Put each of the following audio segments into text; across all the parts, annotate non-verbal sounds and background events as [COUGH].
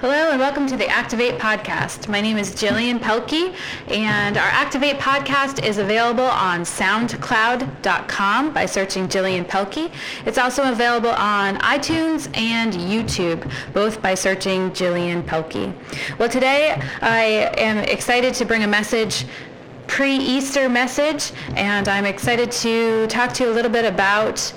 Hello and welcome to the Activate podcast. My name is Jillian Pelkey and our Activate podcast is available on soundcloud.com by searching Jillian Pelkey. It's also available on iTunes and YouTube, both by searching Jillian Pelkey. Well, today I am excited to bring a message pre-Easter message and I'm excited to talk to you a little bit about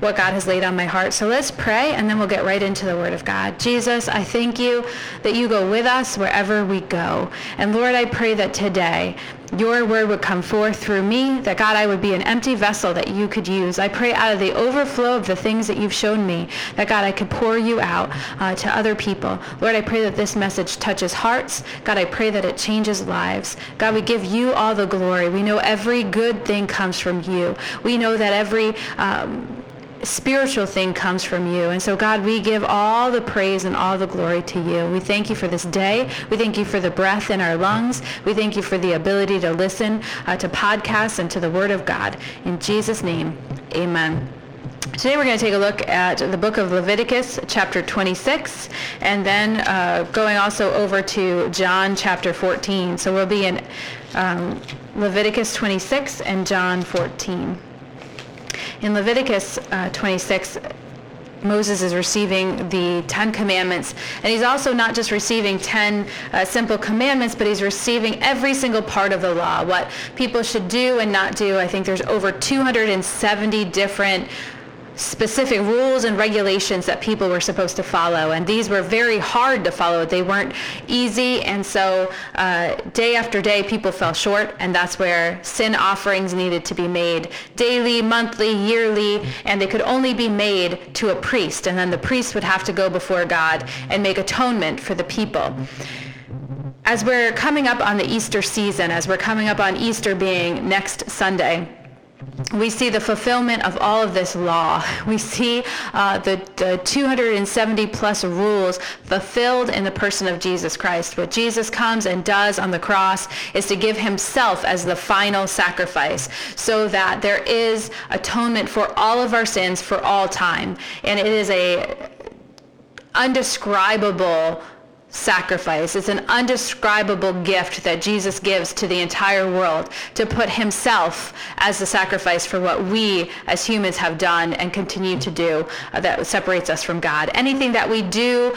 what God has laid on my heart. So let's pray and then we'll get right into the word of God. Jesus, I thank you that you go with us wherever we go. And Lord, I pray that today your word would come forth through me, that God, I would be an empty vessel that you could use. I pray out of the overflow of the things that you've shown me, that God, I could pour you out uh, to other people. Lord, I pray that this message touches hearts. God, I pray that it changes lives. God, we give you all the glory. We know every good thing comes from you. We know that every um, spiritual thing comes from you. And so, God, we give all the praise and all the glory to you. We thank you for this day. We thank you for the breath in our lungs. We thank you for the ability to listen uh, to podcasts and to the Word of God. In Jesus' name, amen. Today we're going to take a look at the book of Leviticus, chapter 26, and then uh, going also over to John chapter 14. So we'll be in um, Leviticus 26 and John 14. In Leviticus uh, 26, Moses is receiving the Ten Commandments. And he's also not just receiving 10 uh, simple commandments, but he's receiving every single part of the law, what people should do and not do. I think there's over 270 different specific rules and regulations that people were supposed to follow. And these were very hard to follow. They weren't easy. And so uh, day after day, people fell short. And that's where sin offerings needed to be made daily, monthly, yearly. And they could only be made to a priest. And then the priest would have to go before God and make atonement for the people as we're coming up on the Easter season, as we're coming up on Easter being next Sunday, we see the fulfillment of all of this law. [LAUGHS] We see uh, the, the 270 plus rules fulfilled in the person of Jesus Christ. What Jesus comes and does on the cross is to give himself as the final sacrifice so that there is atonement for all of our sins for all time. And it is a undescribable sacrifice. It's an undescribable gift that Jesus gives to the entire world to put himself as the sacrifice for what we as humans have done and continue to do uh, that separates us from God. Anything that we do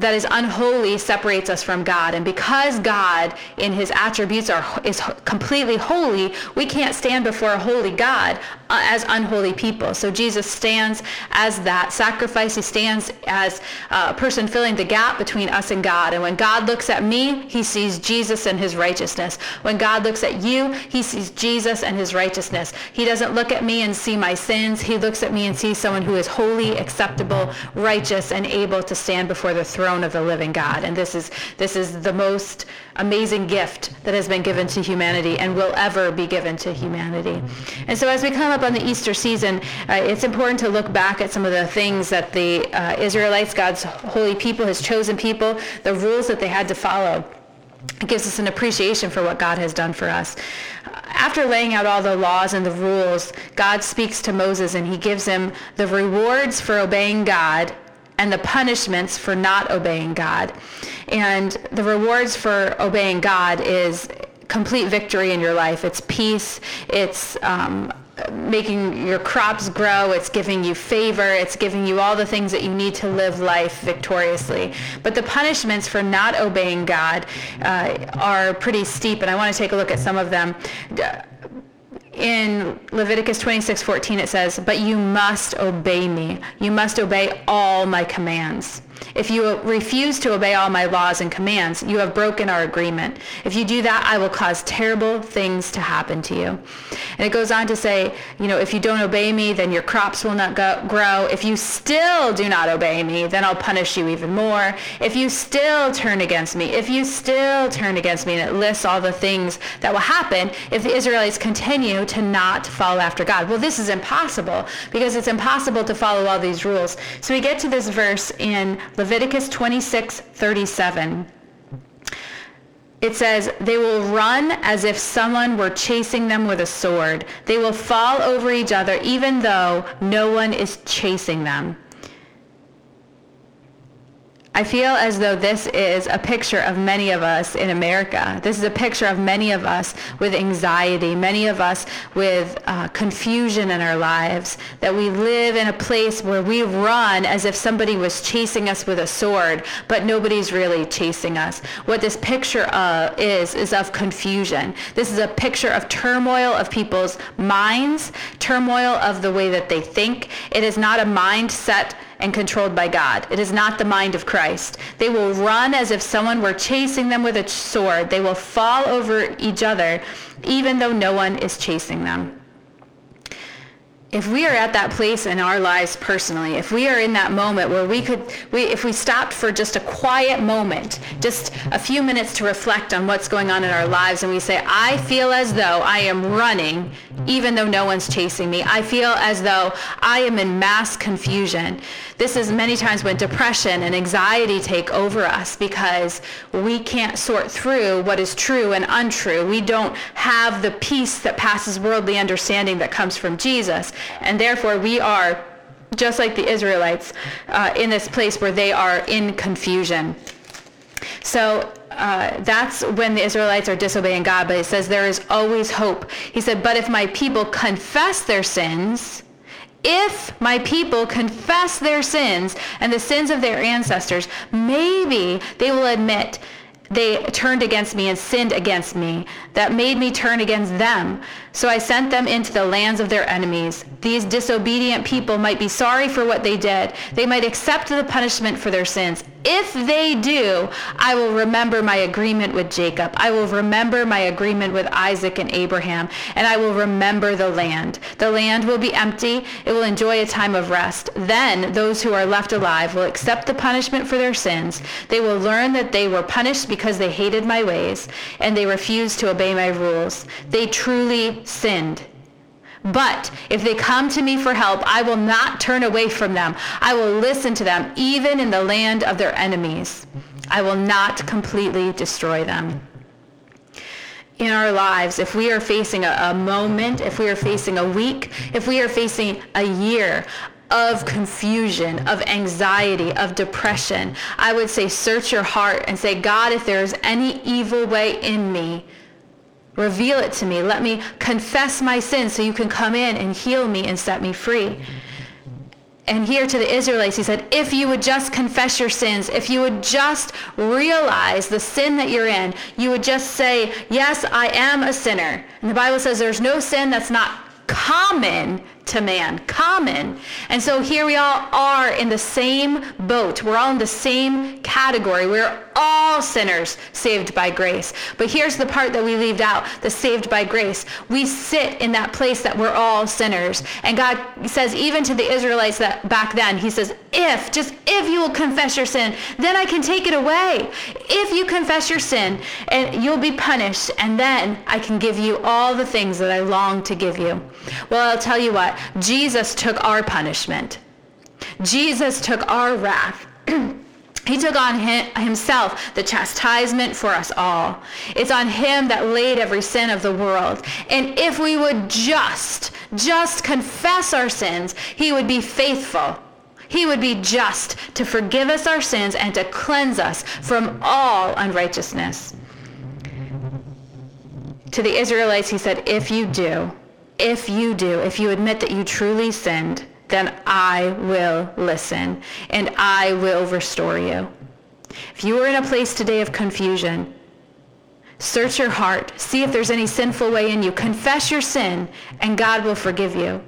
that is unholy separates us from God. And because God in his attributes are is completely holy, we can't stand before a holy God uh, as unholy people. So Jesus stands as that sacrifice. He stands as a person filling the gap between us and God. And when God looks at me, he sees Jesus and his righteousness. When God looks at you, he sees Jesus and his righteousness. He doesn't look at me and see my sins. He looks at me and sees someone who is holy, acceptable, righteous, and able to stand before the throne of the living God. And this is this is the most amazing gift that has been given to humanity and will ever be given to humanity. And so as we come up on the Easter season, uh, it's important to look back at some of the things that the uh, Israelites, God's holy people, his chosen people, the rules that they had to follow. It gives us an appreciation for what God has done for us. After laying out all the laws and the rules, God speaks to Moses and he gives him the rewards for obeying God and the punishments for not obeying God. And the rewards for obeying God is complete victory in your life. It's peace. It's um, making your crops grow. It's giving you favor. It's giving you all the things that you need to live life victoriously. But the punishments for not obeying God uh, are pretty steep, and I want to take a look at some of them in Leviticus 26:14 it says, "But you must obey me. You must obey all my commands." If you refuse to obey all my laws and commands, you have broken our agreement. If you do that, I will cause terrible things to happen to you. And it goes on to say, you know, if you don't obey me, then your crops will not go, grow. If you still do not obey me, then I'll punish you even more. If you still turn against me, if you still turn against me, and it lists all the things that will happen if the Israelites continue to not follow after God. Well, this is impossible because it's impossible to follow all these rules. So we get to this verse in Leviticus 26, 37. It says, they will run as if someone were chasing them with a sword. They will fall over each other even though no one is chasing them. I feel as though this is a picture of many of us in America. This is a picture of many of us with anxiety, many of us with uh, confusion in our lives, that we live in a place where we run as if somebody was chasing us with a sword, but nobody's really chasing us. What this picture uh, is, is of confusion. This is a picture of turmoil of people's minds, turmoil of the way that they think. It is not a mindset and controlled by God. It is not the mind of Christ. They will run as if someone were chasing them with a sword. They will fall over each other even though no one is chasing them if we are at that place in our lives personally, if we are in that moment where we could, we, if we stopped for just a quiet moment, just a few minutes to reflect on what's going on in our lives, and we say, I feel as though I am running even though no one's chasing me. I feel as though I am in mass confusion. This is many times when depression and anxiety take over us because we can't sort through what is true and untrue. We don't have the peace that passes worldly understanding that comes from Jesus. And therefore we are just like the Israelites uh, in this place where they are in confusion. So uh, that's when the Israelites are disobeying God, but it says there is always hope. He said, but if my people confess their sins, if my people confess their sins and the sins of their ancestors, maybe they will admit they turned against me and sinned against me. That made me turn against them. So I sent them into the lands of their enemies. These disobedient people might be sorry for what they did. They might accept the punishment for their sins. If they do, I will remember my agreement with Jacob. I will remember my agreement with Isaac and Abraham, and I will remember the land. The land will be empty. It will enjoy a time of rest. Then those who are left alive will accept the punishment for their sins. They will learn that they were punished because they hated my ways, and they refused to obey my rules. They truly sinned. But if they come to me for help, I will not turn away from them. I will listen to them, even in the land of their enemies. I will not completely destroy them. In our lives, if we are facing a, a moment, if we are facing a week, if we are facing a year of confusion, of anxiety, of depression, I would say search your heart and say, God, if there is any evil way in me, Reveal it to me. Let me confess my sins so you can come in and heal me and set me free. And here to the Israelites, he said, if you would just confess your sins, if you would just realize the sin that you're in, you would just say, yes, I am a sinner. And the Bible says there's no sin that's not common to man, common. And so here we all are in the same boat. We're all in the same category. We're all sinners saved by grace. But here's the part that we leave out, the saved by grace. We sit in that place that we're all sinners. And God says even to the Israelites that back then, he says, if, just if you will confess your sin, then I can take it away. If you confess your sin, and you'll be punished, and then I can give you all the things that I long to give you. Well, I'll tell you what, Jesus took our punishment. Jesus took our wrath. [CLEARS THROAT] He took on himself the chastisement for us all. It's on him that laid every sin of the world. And if we would just, just confess our sins, he would be faithful. He would be just to forgive us our sins and to cleanse us from all unrighteousness. To the Israelites, he said, if you do, if you do, if you admit that you truly sinned, then I will listen and I will restore you. If you are in a place today of confusion, search your heart, see if there's any sinful way in you, confess your sin, and God will forgive you.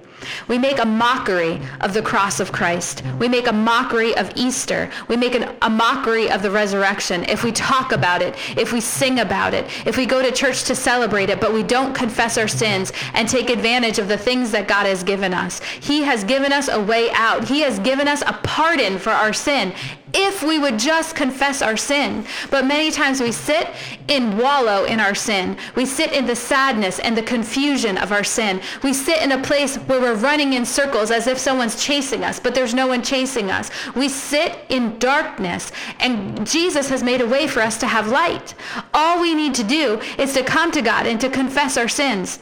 We make a mockery of the cross of Christ. We make a mockery of Easter. We make an, a mockery of the resurrection if we talk about it, if we sing about it, if we go to church to celebrate it, but we don't confess our sins and take advantage of the things that God has given us. He has given us a way out. He has given us a pardon for our sin if we would just confess our sin. But many times we sit and wallow in our sin. We sit in the sadness and the confusion of our sin. We sit in a place where we're running in circles as if someone's chasing us, but there's no one chasing us. We sit in darkness, and Jesus has made a way for us to have light. All we need to do is to come to God and to confess our sins.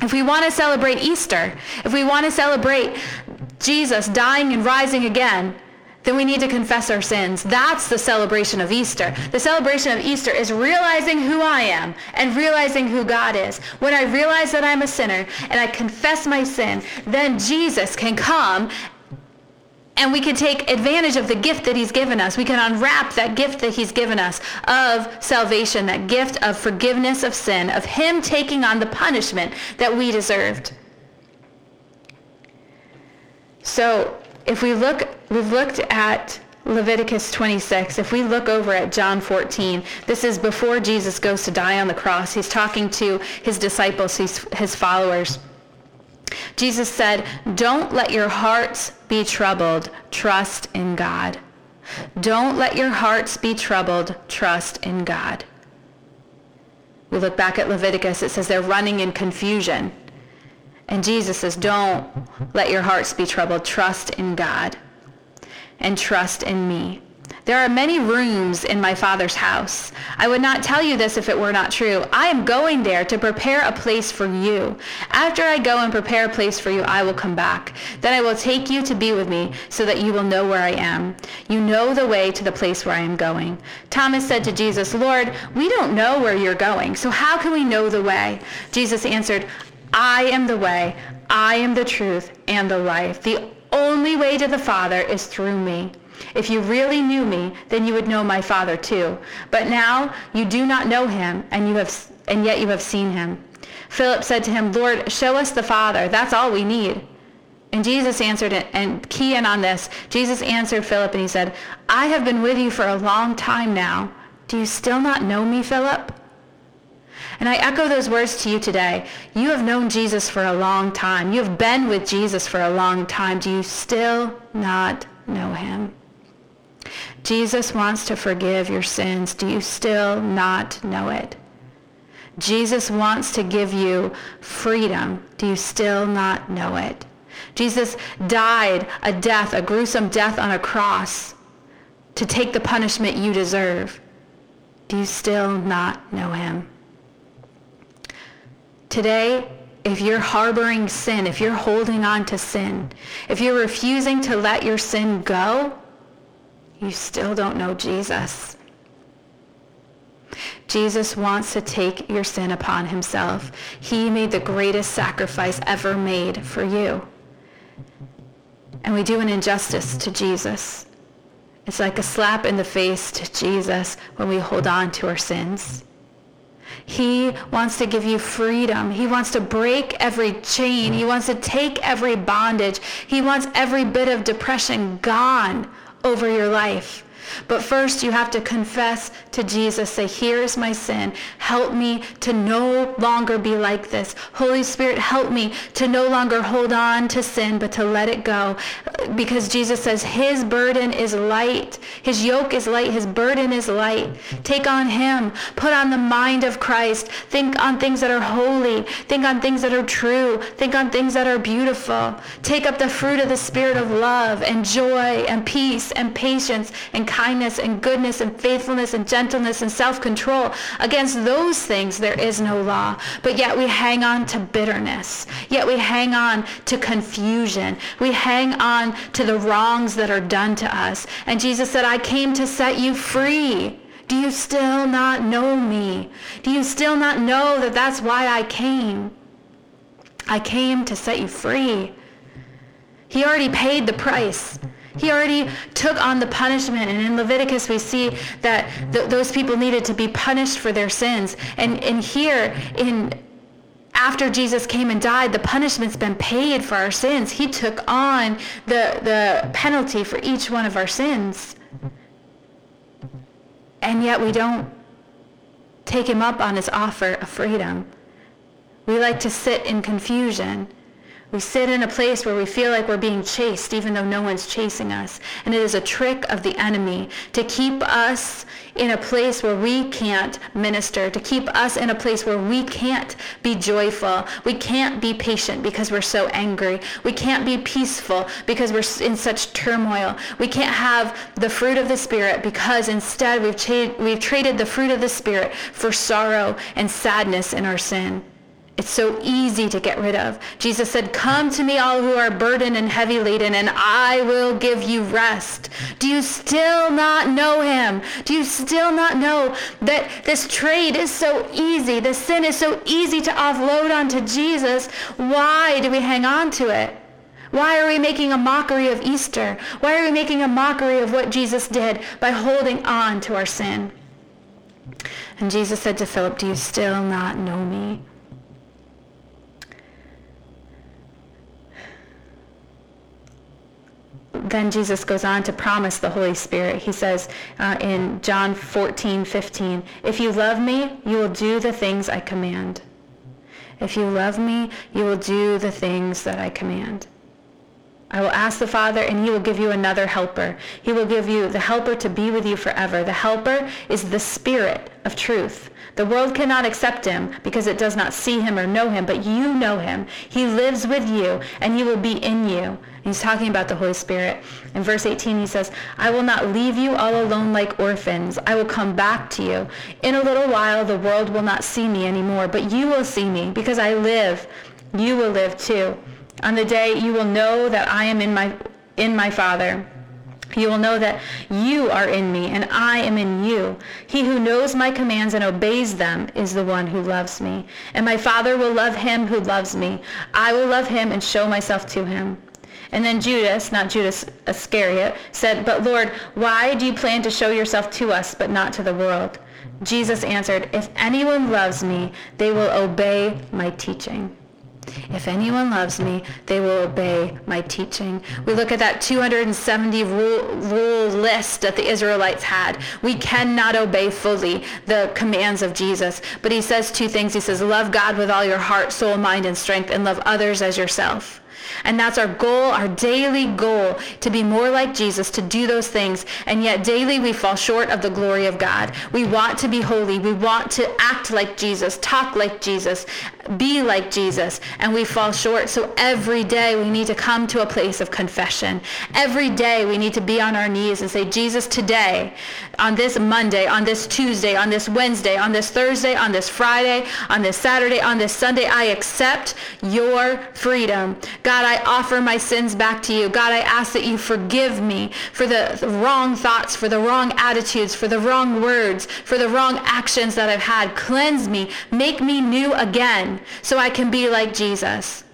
If we want to celebrate Easter, if we want to celebrate Jesus dying and rising again, then we need to confess our sins. That's the celebration of Easter. The celebration of Easter is realizing who I am and realizing who God is. When I realize that I'm a sinner and I confess my sin, then Jesus can come and we can take advantage of the gift that he's given us. We can unwrap that gift that he's given us of salvation, that gift of forgiveness of sin, of him taking on the punishment that we deserved. So if we look, we've looked at Leviticus 26. If we look over at John 14, this is before Jesus goes to die on the cross. He's talking to his disciples, his, his followers. Jesus said, don't let your hearts be troubled. Trust in God. Don't let your hearts be troubled. Trust in God. We look back at Leviticus. It says they're running in confusion. And Jesus says, don't let your hearts be troubled. Trust in God and trust in me. There are many rooms in my Father's house. I would not tell you this if it were not true. I am going there to prepare a place for you. After I go and prepare a place for you, I will come back. Then I will take you to be with me so that you will know where I am. You know the way to the place where I am going. Thomas said to Jesus, Lord, we don't know where you're going, so how can we know the way? Jesus answered, I am the way, I am the truth, and the life. The only way to the Father is through me. If you really knew me, then you would know my Father too. But now you do not know him, and, you have, and yet you have seen him. Philip said to him, Lord, show us the Father. That's all we need. And Jesus answered and key in on this, Jesus answered Philip and he said, I have been with you for a long time now. Do you still not know me, Philip? And I echo those words to you today. You have known Jesus for a long time. You have been with Jesus for a long time. Do you still not know him? Jesus wants to forgive your sins. Do you still not know it? Jesus wants to give you freedom. Do you still not know it? Jesus died a death, a gruesome death on a cross to take the punishment you deserve. Do you still not know him? Today, if you're harboring sin, if you're holding on to sin, if you're refusing to let your sin go, you still don't know Jesus. Jesus wants to take your sin upon himself. He made the greatest sacrifice ever made for you. And we do an injustice to Jesus. It's like a slap in the face to Jesus when we hold on to our sins. He wants to give you freedom. He wants to break every chain. He wants to take every bondage. He wants every bit of depression gone over your life. But first you have to confess to Jesus. Say, here is my sin. Help me to no longer be like this. Holy Spirit, help me to no longer hold on to sin, but to let it go. Because Jesus says his burden is light. His yoke is light. His burden is light. Take on him. Put on the mind of Christ. Think on things that are holy. Think on things that are true. Think on things that are beautiful. Take up the fruit of the Spirit of love and joy and peace and patience and kindness kindness and goodness and faithfulness and gentleness and self-control. Against those things there is no law. But yet we hang on to bitterness. Yet we hang on to confusion. We hang on to the wrongs that are done to us. And Jesus said, I came to set you free. Do you still not know me? Do you still not know that that's why I came? I came to set you free. He already paid the price. He already took on the punishment. And in Leviticus, we see that th- those people needed to be punished for their sins. And, and here, in after Jesus came and died, the punishment's been paid for our sins. He took on the, the penalty for each one of our sins. And yet we don't take him up on his offer of freedom. We like to sit in confusion we sit in a place where we feel like we're being chased even though no one's chasing us. And it is a trick of the enemy to keep us in a place where we can't minister, to keep us in a place where we can't be joyful. We can't be patient because we're so angry. We can't be peaceful because we're in such turmoil. We can't have the fruit of the Spirit because instead we've, cha- we've traded the fruit of the Spirit for sorrow and sadness in our sin. It's so easy to get rid of. Jesus said, come to me all who are burdened and heavy laden and I will give you rest. Do you still not know him? Do you still not know that this trade is so easy? This sin is so easy to offload onto Jesus. Why do we hang on to it? Why are we making a mockery of Easter? Why are we making a mockery of what Jesus did by holding on to our sin? And Jesus said to Philip, do you still not know me? Then Jesus goes on to promise the Holy Spirit. He says uh, in John 14, 15, if you love me, you will do the things I command. If you love me, you will do the things that I command. I will ask the Father, and he will give you another helper. He will give you the helper to be with you forever. The helper is the Spirit of truth. The world cannot accept him because it does not see him or know him, but you know him. He lives with you, and he will be in you. He's talking about the Holy Spirit. In verse 18, he says, I will not leave you all alone like orphans. I will come back to you. In a little while, the world will not see me anymore, but you will see me because I live. You will live too. On the day you will know that I am in my, in my Father. You will know that you are in me and I am in you. He who knows my commands and obeys them is the one who loves me. And my Father will love him who loves me. I will love him and show myself to him. And then Judas, not Judas Iscariot, said, But Lord, why do you plan to show yourself to us but not to the world? Jesus answered, If anyone loves me, they will obey my teaching. If anyone loves me, they will obey my teaching. We look at that 270 rule, rule, list that the Israelites had. We cannot obey fully the commands of Jesus. But he says two things. He says, love God with all your heart, soul, mind, and strength, and love others as yourself. And that's our goal, our daily goal, to be more like Jesus, to do those things. And yet daily we fall short of the glory of God. We want to be holy. We want to act like Jesus, talk like Jesus, be like Jesus, and we fall short. So every day we need to come to a place of confession. Every day we need to be on our knees and say, Jesus, today, on this Monday, on this Tuesday, on this Wednesday, on this Thursday, on this Friday, on this Saturday, on this Sunday, I accept your freedom. God, I offer my sins back to you. God, I ask that you forgive me for the wrong thoughts, for the wrong attitudes, for the wrong words, for the wrong actions that I've had. Cleanse me. Make me new again so I can be like Jesus.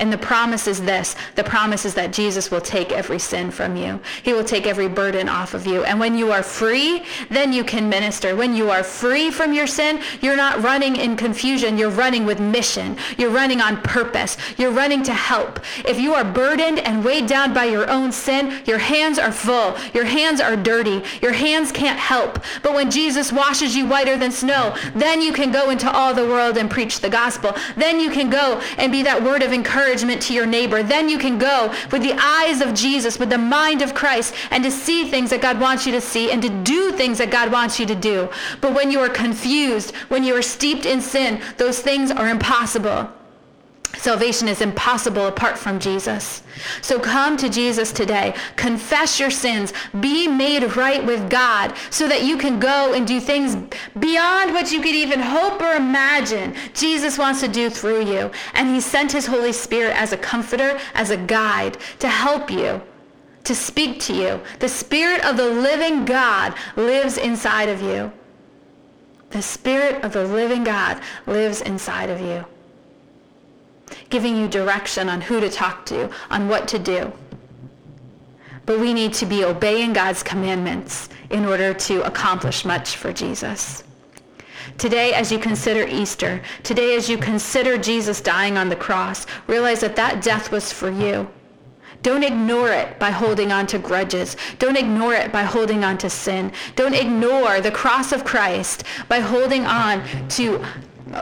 And the promise is this. The promise is that Jesus will take every sin from you. He will take every burden off of you. And when you are free, then you can minister. When you are free from your sin, you're not running in confusion. You're running with mission. You're running on purpose. You're running to help. If you are burdened and weighed down by your own sin, your hands are full. Your hands are dirty. Your hands can't help. But when Jesus washes you whiter than snow, then you can go into all the world and preach the gospel. Then you can go and be that word of encouragement encouragement to your neighbor. Then you can go with the eyes of Jesus, with the mind of Christ, and to see things that God wants you to see and to do things that God wants you to do. But when you are confused, when you are steeped in sin, those things are impossible. Salvation is impossible apart from Jesus. So come to Jesus today. Confess your sins. Be made right with God so that you can go and do things beyond what you could even hope or imagine Jesus wants to do through you. And he sent his Holy Spirit as a comforter, as a guide to help you, to speak to you. The Spirit of the living God lives inside of you. The Spirit of the living God lives inside of you giving you direction on who to talk to, on what to do. But we need to be obeying God's commandments in order to accomplish much for Jesus. Today, as you consider Easter, today as you consider Jesus dying on the cross, realize that that death was for you. Don't ignore it by holding on to grudges. Don't ignore it by holding on to sin. Don't ignore the cross of Christ by holding on to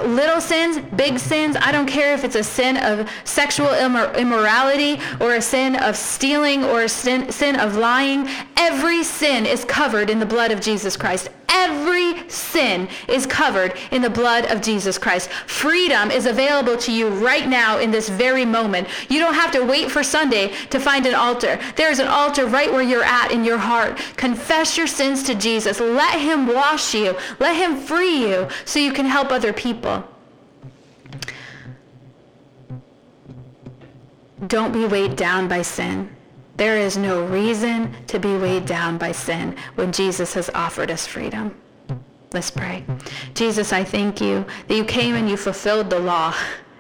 little sins, big sins. I don't care if it's a sin of sexual immor- immorality or a sin of stealing or a sin, sin of lying. Every sin is covered in the blood of Jesus Christ. Every sin is covered in the blood of Jesus Christ. Freedom is available to you right now in this very moment. You don't have to wait for Sunday to find an altar. There is an altar right where you're at in your heart. Confess your sins to Jesus. Let him wash you. Let him free you so you can help other people. Don't be weighed down by sin. There is no reason to be weighed down by sin when Jesus has offered us freedom. Let's pray. Jesus, I thank you that you came and you fulfilled the law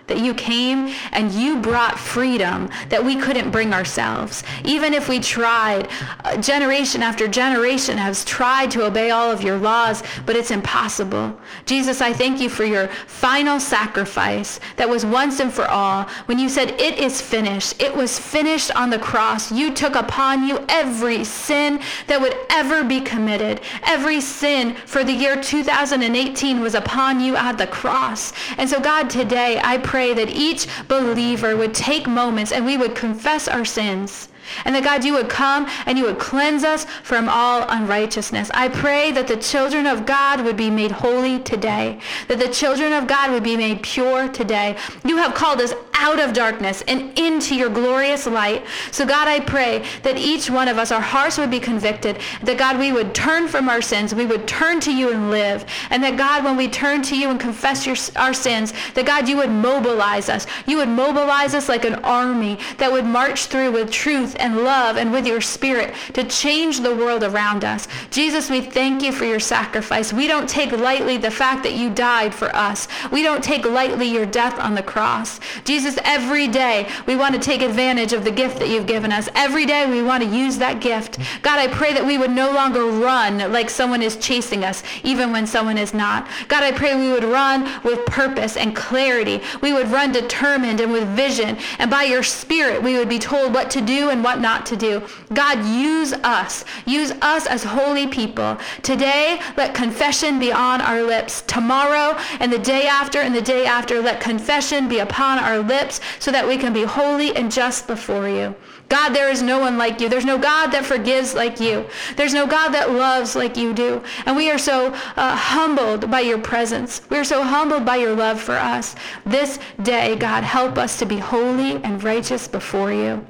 that you came and you brought freedom that we couldn't bring ourselves. Even if we tried, uh, generation after generation has tried to obey all of your laws, but it's impossible. Jesus, I thank you for your final sacrifice that was once and for all. When you said, it is finished, it was finished on the cross. You took upon you every sin that would ever be committed. Every sin for the year 2018 was upon you at the cross. And so God, today I pray pray that each believer would take moments and we would confess our sins and that God, you would come and you would cleanse us from all unrighteousness. I pray that the children of God would be made holy today, that the children of God would be made pure today. You have called us out of darkness and into your glorious light. So God, I pray that each one of us, our hearts would be convicted, that God, we would turn from our sins, we would turn to you and live. And that God, when we turn to you and confess your, our sins, that God, you would mobilize us. You would mobilize us like an army that would march through with truth and love and with your spirit to change the world around us. Jesus, we thank you for your sacrifice. We don't take lightly the fact that you died for us. We don't take lightly your death on the cross. Jesus, every day we want to take advantage of the gift that you've given us. Every day we want to use that gift. God, I pray that we would no longer run like someone is chasing us, even when someone is not. God, I pray we would run with purpose and clarity. We would run determined and with vision. And by your spirit, we would be told what to do and what not to do. God, use us. Use us as holy people. Today, let confession be on our lips. Tomorrow and the day after and the day after, let confession be upon our lips so that we can be holy and just before you. God, there is no one like you. There's no God that forgives like you. There's no God that loves like you do. And we are so uh, humbled by your presence. We are so humbled by your love for us. This day, God, help us to be holy and righteous before you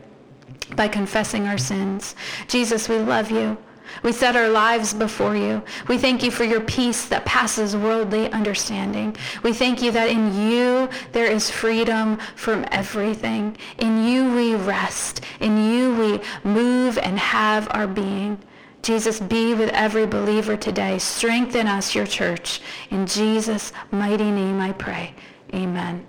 by confessing our sins. Jesus, we love you. We set our lives before you. We thank you for your peace that passes worldly understanding. We thank you that in you there is freedom from everything. In you we rest. In you we move and have our being. Jesus, be with every believer today. Strengthen us, your church. In Jesus' mighty name I pray. Amen.